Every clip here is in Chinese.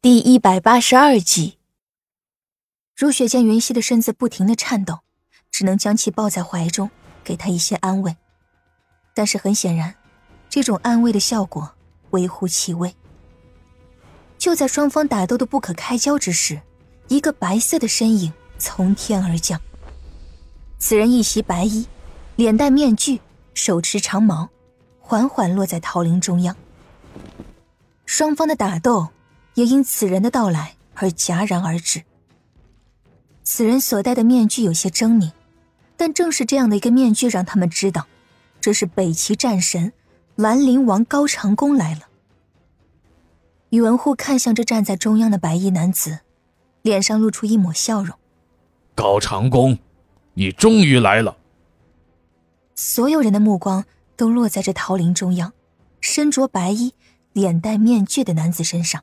第一百八十二集，如雪见云溪的身子不停的颤抖，只能将其抱在怀中，给她一些安慰。但是很显然，这种安慰的效果微乎其微。就在双方打斗的不可开交之时，一个白色的身影从天而降。此人一袭白衣，脸戴面具，手持长矛，缓缓落在桃林中央。双方的打斗。也因此人的到来而戛然而止。此人所戴的面具有些狰狞，但正是这样的一个面具，让他们知道，这是北齐战神兰陵王高长恭来了。宇文护看向这站在中央的白衣男子，脸上露出一抹笑容：“高长恭，你终于来了。”所有人的目光都落在这桃林中央，身着白衣、脸戴面具的男子身上。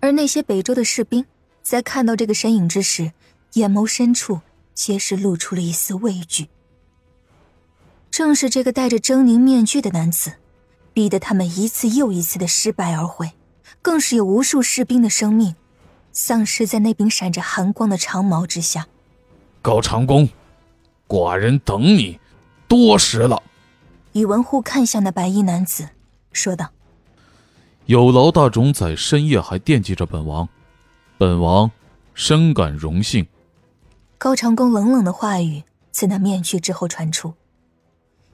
而那些北周的士兵，在看到这个身影之时，眼眸深处皆是露出了一丝畏惧。正是这个戴着狰狞面具的男子，逼得他们一次又一次的失败而回，更是有无数士兵的生命，丧失在那柄闪着寒光的长矛之下。高长恭，寡人等你多时了。宇文护看向那白衣男子，说道。有劳大冢在深夜还惦记着本王，本王深感荣幸。高长恭冷冷的话语自那面具之后传出。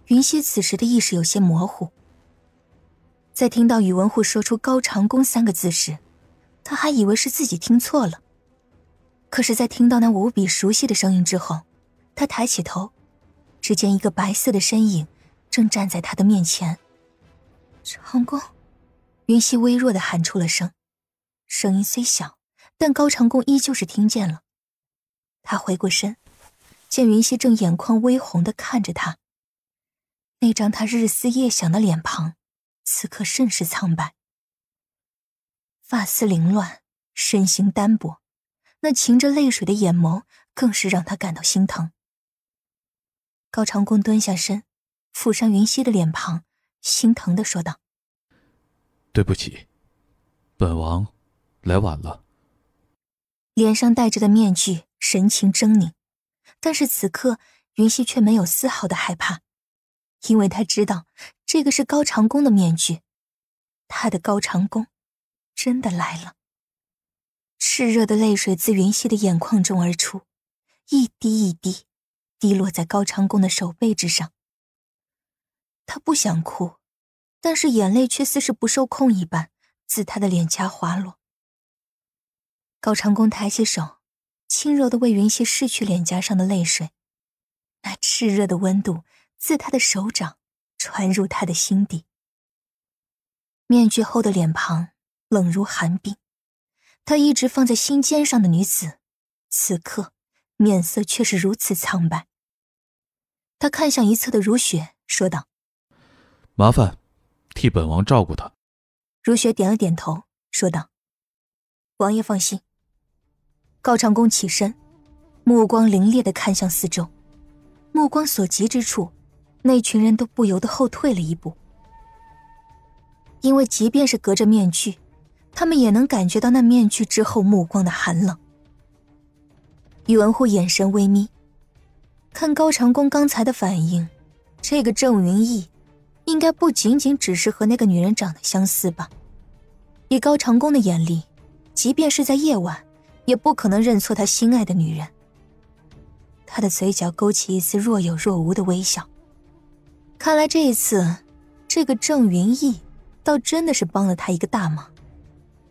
云溪此时的意识有些模糊，在听到宇文护说出“高长恭”三个字时，他还以为是自己听错了。可是，在听到那无比熟悉的声音之后，他抬起头，只见一个白色的身影正站在他的面前。长恭。云溪微弱的喊出了声，声音虽小，但高长恭依旧是听见了。他回过身，见云溪正眼眶微红的看着他。那张他日思夜想的脸庞，此刻甚是苍白，发丝凌乱，身形单薄，那噙着泪水的眼眸更是让他感到心疼。高长恭蹲下身，抚上云溪的脸庞，心疼的说道。对不起，本王来晚了。脸上戴着的面具，神情狰狞，但是此刻云溪却没有丝毫的害怕，因为他知道这个是高长恭的面具，他的高长恭真的来了。炽热的泪水自云溪的眼眶中而出，一滴一滴滴落在高长恭的手背之上。他不想哭。但是眼泪却似是不受控一般，自他的脸颊滑落。高长恭抬起手，轻柔的为云溪拭去脸颊上的泪水，那炽热的温度自他的手掌传入他的心底。面具后的脸庞冷如寒冰，他一直放在心尖上的女子，此刻面色却是如此苍白。他看向一侧的如雪，说道：“麻烦。”替本王照顾他。如雪点了点头，说道：“王爷放心。”高长恭起身，目光凌冽的看向四周，目光所及之处，那群人都不由得后退了一步，因为即便是隔着面具，他们也能感觉到那面具之后目光的寒冷。宇文护眼神微眯，看高长恭刚才的反应，这个郑云逸。应该不仅仅只是和那个女人长得相似吧？以高长恭的眼力，即便是在夜晚，也不可能认错他心爱的女人。他的嘴角勾起一丝若有若无的微笑。看来这一次，这个郑云逸倒真的是帮了他一个大忙。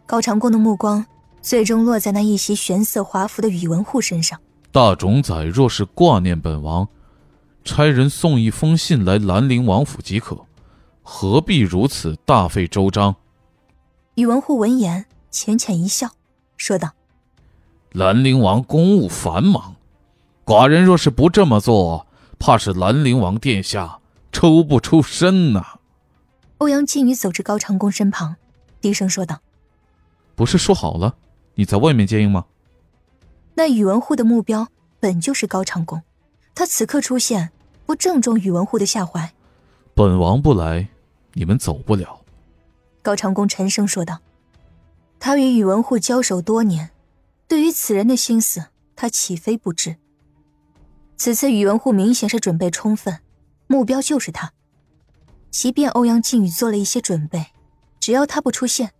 高长恭的目光最终落在那一袭玄色华服的宇文护身上。大冢仔若是挂念本王。差人送一封信来兰陵王府即可，何必如此大费周章？宇文护闻言浅浅一笑，说道：“兰陵王公务繁忙，寡人若是不这么做，怕是兰陵王殿下抽不出身呐。”欧阳靖宇走至高长恭身旁，低声说道：“不是说好了你在外面接应吗？”那宇文护的目标本就是高长恭，他此刻出现。不正中宇文护的下怀，本王不来，你们走不了。高长恭沉声说道。他与宇文护交手多年，对于此人的心思，他岂非不知？此次宇文护明显是准备充分，目标就是他。即便欧阳靖宇做了一些准备，只要他不出现，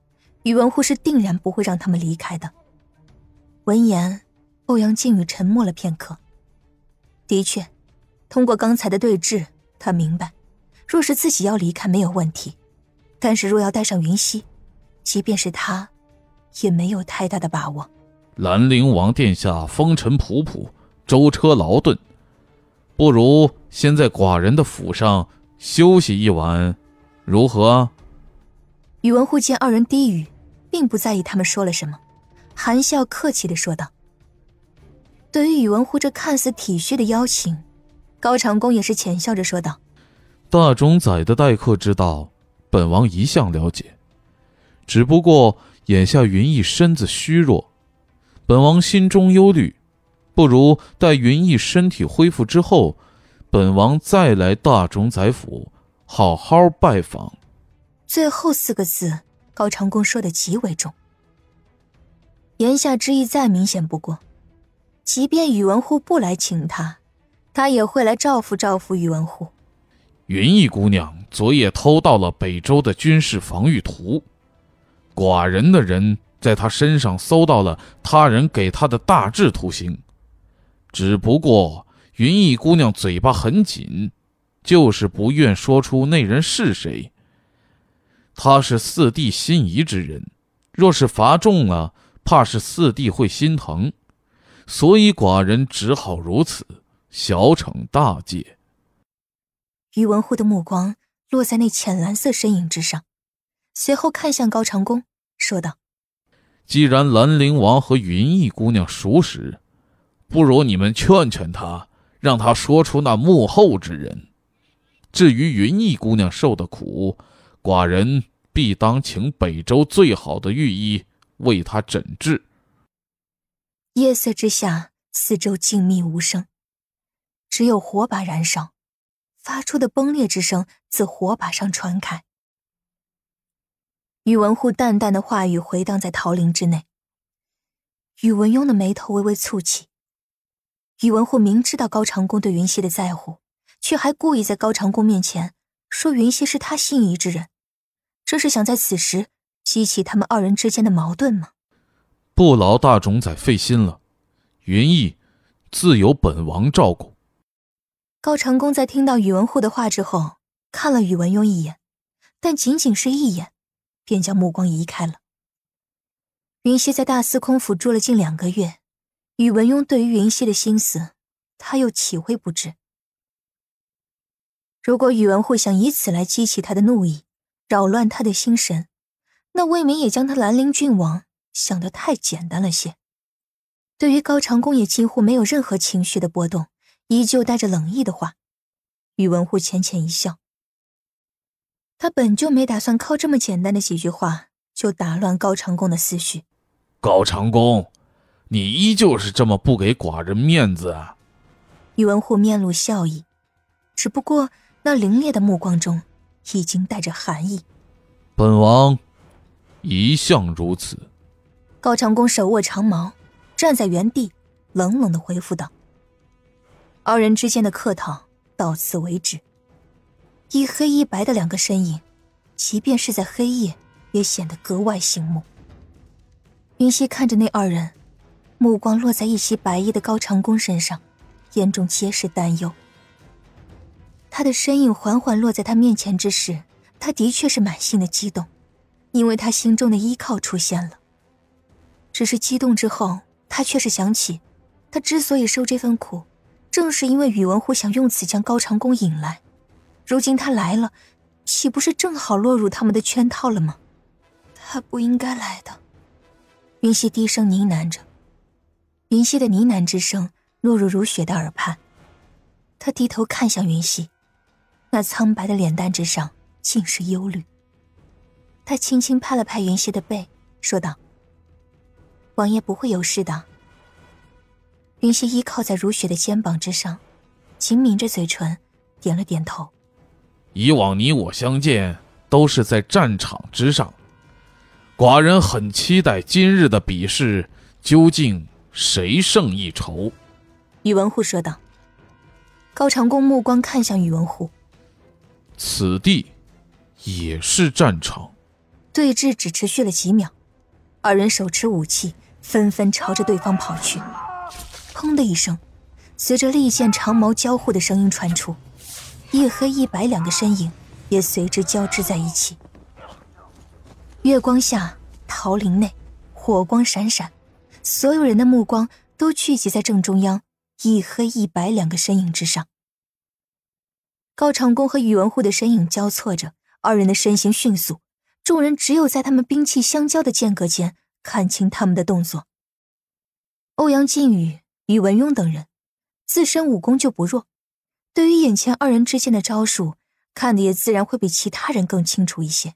宇文护是定然不会让他们离开的。闻言，欧阳靖宇沉默了片刻。的确，通过刚才的对峙，他明白，若是自己要离开没有问题，但是若要带上云溪，即便是他，也没有太大的把握。兰陵王殿下风尘仆仆，舟车劳顿，不如先在寡人的府上。休息一晚，如何？宇文护见二人低语，并不在意他们说了什么，含笑客气的说道：“对于宇文护这看似体恤的邀请，高长恭也是浅笑着说道：‘大冢宰的待客之道，本王一向了解。只不过眼下云逸身子虚弱，本王心中忧虑，不如待云逸身体恢复之后。’”本王再来大冢宰府，好好拜访。最后四个字，高长恭说的极为重，言下之意再明显不过。即便宇文护不来请他，他也会来照拂照拂宇文护。云逸姑娘昨夜偷到了北周的军事防御图，寡人的人在她身上搜到了他人给她的大致图形，只不过。云逸姑娘嘴巴很紧，就是不愿说出那人是谁。他是四弟心仪之人，若是罚重了，怕是四弟会心疼，所以寡人只好如此，小惩大戒。宇文护的目光落在那浅蓝色身影之上，随后看向高长恭，说道：“既然兰陵王和云逸姑娘熟识，不如你们劝劝他。”让他说出那幕后之人。至于云逸姑娘受的苦，寡人必当请北周最好的御医为她诊治。夜色之下，四周静谧无声，只有火把燃烧，发出的崩裂之声自火把上传开。宇文护淡淡的话语回荡在桃林之内。宇文邕的眉头微微蹙起。宇文护明知道高长恭对云溪的在乎，却还故意在高长恭面前说云溪是他心仪之人，这是想在此时激起他们二人之间的矛盾吗？不劳大冢仔费心了，云逸自有本王照顾。高长恭在听到宇文护的话之后，看了宇文邕一眼，但仅仅是一眼，便将目光移开了。云溪在大司空府住了近两个月。宇文邕对于云溪的心思，他又岂会不知？如果宇文护想以此来激起他的怒意，扰乱他的心神，那未免也将他兰陵郡王想得太简单了些。对于高长恭也几乎没有任何情绪的波动，依旧带着冷意的话，宇文护浅浅一笑。他本就没打算靠这么简单的几句话就打乱高长恭的思绪。高长恭。你依旧是这么不给寡人面子啊！宇文护面露笑意，只不过那凌冽的目光中已经带着寒意。本王一向如此。高长恭手握长矛，站在原地，冷冷的回复道：“二人之间的客套到此为止。一黑一白的两个身影，即便是在黑夜，也显得格外醒目。”云溪看着那二人。目光落在一袭白衣的高长恭身上，眼中皆是担忧。他的身影缓缓落在他面前之时，他的确是满心的激动，因为他心中的依靠出现了。只是激动之后，他却是想起，他之所以受这份苦，正是因为宇文护想用此将高长恭引来。如今他来了，岂不是正好落入他们的圈套了吗？他不应该来的。云溪低声呢喃着。云溪的呢喃之声落入如雪的耳畔，他低头看向云溪，那苍白的脸蛋之上尽是忧虑。他轻轻拍了拍云溪的背，说道：“王爷不会有事的。”云溪依靠在如雪的肩膀之上，紧抿着嘴唇，点了点头。以往你我相见都是在战场之上，寡人很期待今日的比试，究竟谁胜一筹？宇文护说道。高长恭目光看向宇文护，此地也是战场。对峙只持续了几秒，二人手持武器，纷纷朝着对方跑去。砰的一声，随着利剑长矛交互的声音传出，一黑一白两个身影也随之交织在一起。月光下，桃林内火光闪闪，所有人的目光都聚集在正中央。一黑一白两个身影之上，高长恭和宇文护的身影交错着，二人的身形迅速，众人只有在他们兵器相交的间隔间看清他们的动作。欧阳靖宇、宇文邕等人自身武功就不弱，对于眼前二人之间的招数，看的也自然会比其他人更清楚一些。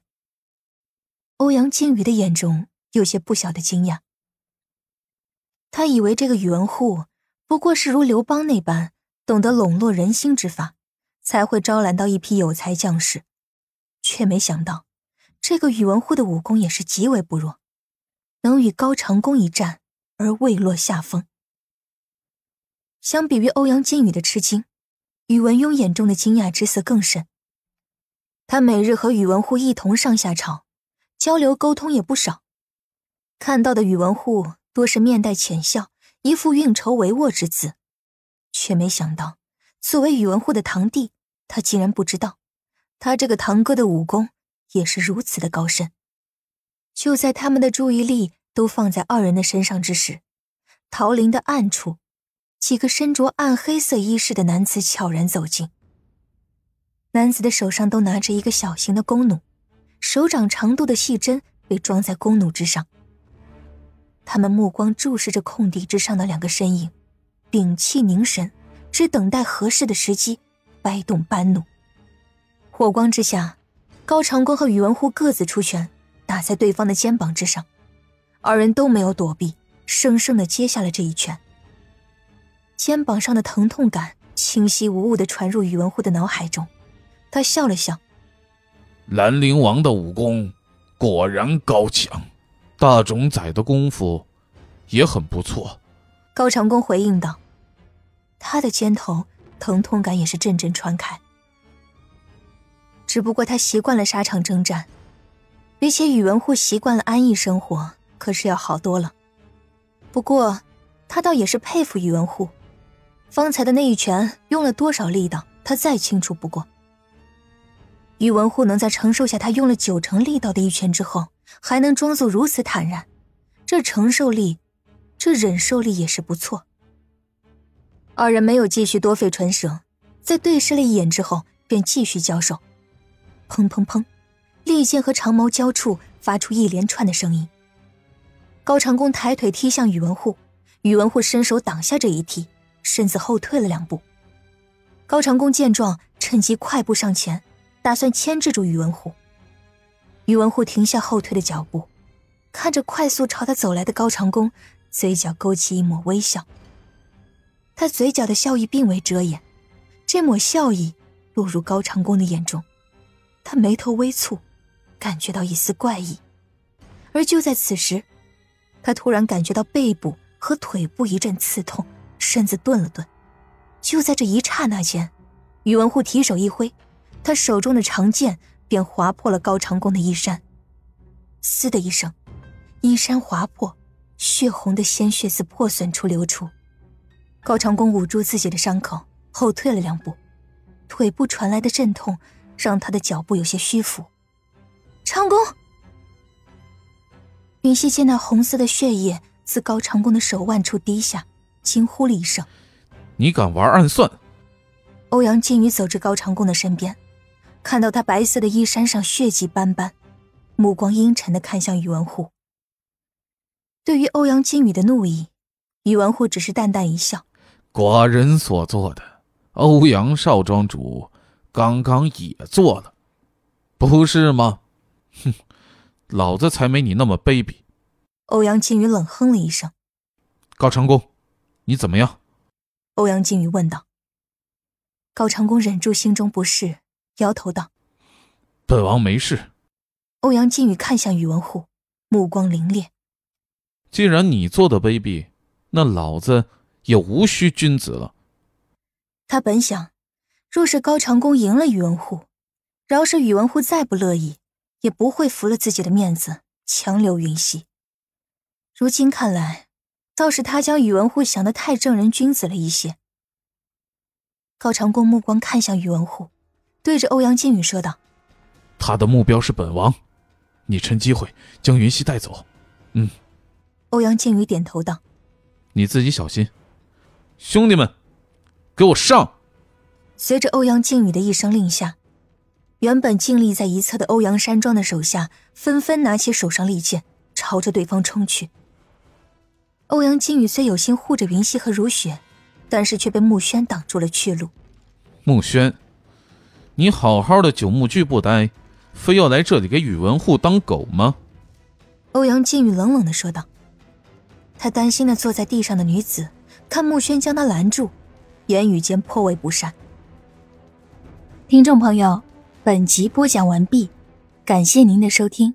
欧阳靖宇的眼中有些不小的惊讶，他以为这个宇文护。不过是如刘邦那般懂得笼络人心之法，才会招揽到一批有才将士，却没想到这个宇文护的武功也是极为不弱，能与高长恭一战而未落下风。相比于欧阳靖宇的吃惊，宇文邕眼中的惊讶之色更甚。他每日和宇文护一同上下朝，交流沟通也不少，看到的宇文护多是面带浅笑。一副运筹帷幄之姿，却没想到，作为宇文护的堂弟，他竟然不知道，他这个堂哥的武功也是如此的高深。就在他们的注意力都放在二人的身上之时，桃林的暗处，几个身着暗黑色衣饰的男子悄然走近。男子的手上都拿着一个小型的弓弩，手掌长度的细针被装在弓弩之上。他们目光注视着空地之上的两个身影，屏气凝神，只等待合适的时机，掰动扳弩。火光之下，高长恭和宇文护各自出拳，打在对方的肩膀之上，二人都没有躲避，生生的接下了这一拳。肩膀上的疼痛感清晰无误的传入宇文护的脑海中，他笑了笑：“兰陵王的武功果然高强。”大冢宰的功夫也很不错，高长恭回应道：“他的肩头疼痛感也是阵阵传开。只不过他习惯了沙场征战，比起宇文护习惯了安逸生活，可是要好多了。不过，他倒也是佩服宇文护，方才的那一拳用了多少力道，他再清楚不过。宇文护能在承受下他用了九成力道的一拳之后。”还能装作如此坦然，这承受力，这忍受力也是不错。二人没有继续多费唇舌，在对视了一眼之后，便继续交手。砰砰砰，利剑和长矛交触，发出一连串的声音。高长恭抬腿踢向宇文护，宇文护伸手挡下这一踢，身子后退了两步。高长恭见状，趁机快步上前，打算牵制住宇文护。宇文护停下后退的脚步，看着快速朝他走来的高长恭，嘴角勾起一抹微笑。他嘴角的笑意并未遮掩，这抹笑意落入高长恭的眼中，他眉头微蹙，感觉到一丝怪异。而就在此时，他突然感觉到背部和腿部一阵刺痛，身子顿了顿。就在这一刹那间，宇文护提手一挥，他手中的长剑。便划破了高长恭的衣衫，嘶的一声，衣衫划破，血红的鲜血自破损处流出。高长恭捂住自己的伤口，后退了两步，腿部传来的阵痛让他的脚步有些虚浮。长恭，云溪见那红色的血液自高长恭的手腕处滴下，惊呼了一声：“你敢玩暗算！”欧阳靖宇走至高长恭的身边。看到他白色的衣衫上血迹斑斑，目光阴沉的看向宇文护。对于欧阳靖宇的怒意，宇文护只是淡淡一笑：“寡人所做的，欧阳少庄主刚刚也做了，不是吗？”哼，老子才没你那么卑鄙。欧阳靖宇冷哼了一声：“高长恭，你怎么样？”欧阳靖宇问道。高长恭忍住心中不适。摇头道：“本王没事。”欧阳靖宇看向宇文护，目光凌冽。既然你做的卑鄙，那老子也无需君子了。他本想，若是高长恭赢了宇文护，饶是宇文护再不乐意，也不会服了自己的面子强留云溪。如今看来，倒是他将宇文护想得太正人君子了一些。高长恭目光看向宇文护，对着欧阳靖宇说道：“他的目标是本王，你趁机会将云溪带走。”嗯。欧阳靖宇点头道：“你自己小心，兄弟们，给我上！”随着欧阳靖宇的一声令下，原本静立在一侧的欧阳山庄的手下纷纷拿起手上利剑，朝着对方冲去。欧阳靖宇虽有心护着云溪和如雪，但是却被穆轩挡住了去路。穆轩，你好好的九牧巨不待，非要来这里给宇文护当狗吗？欧阳靖宇冷冷的说道。他担心的坐在地上的女子，看穆轩将他拦住，言语间颇为不善。听众朋友，本集播讲完毕，感谢您的收听。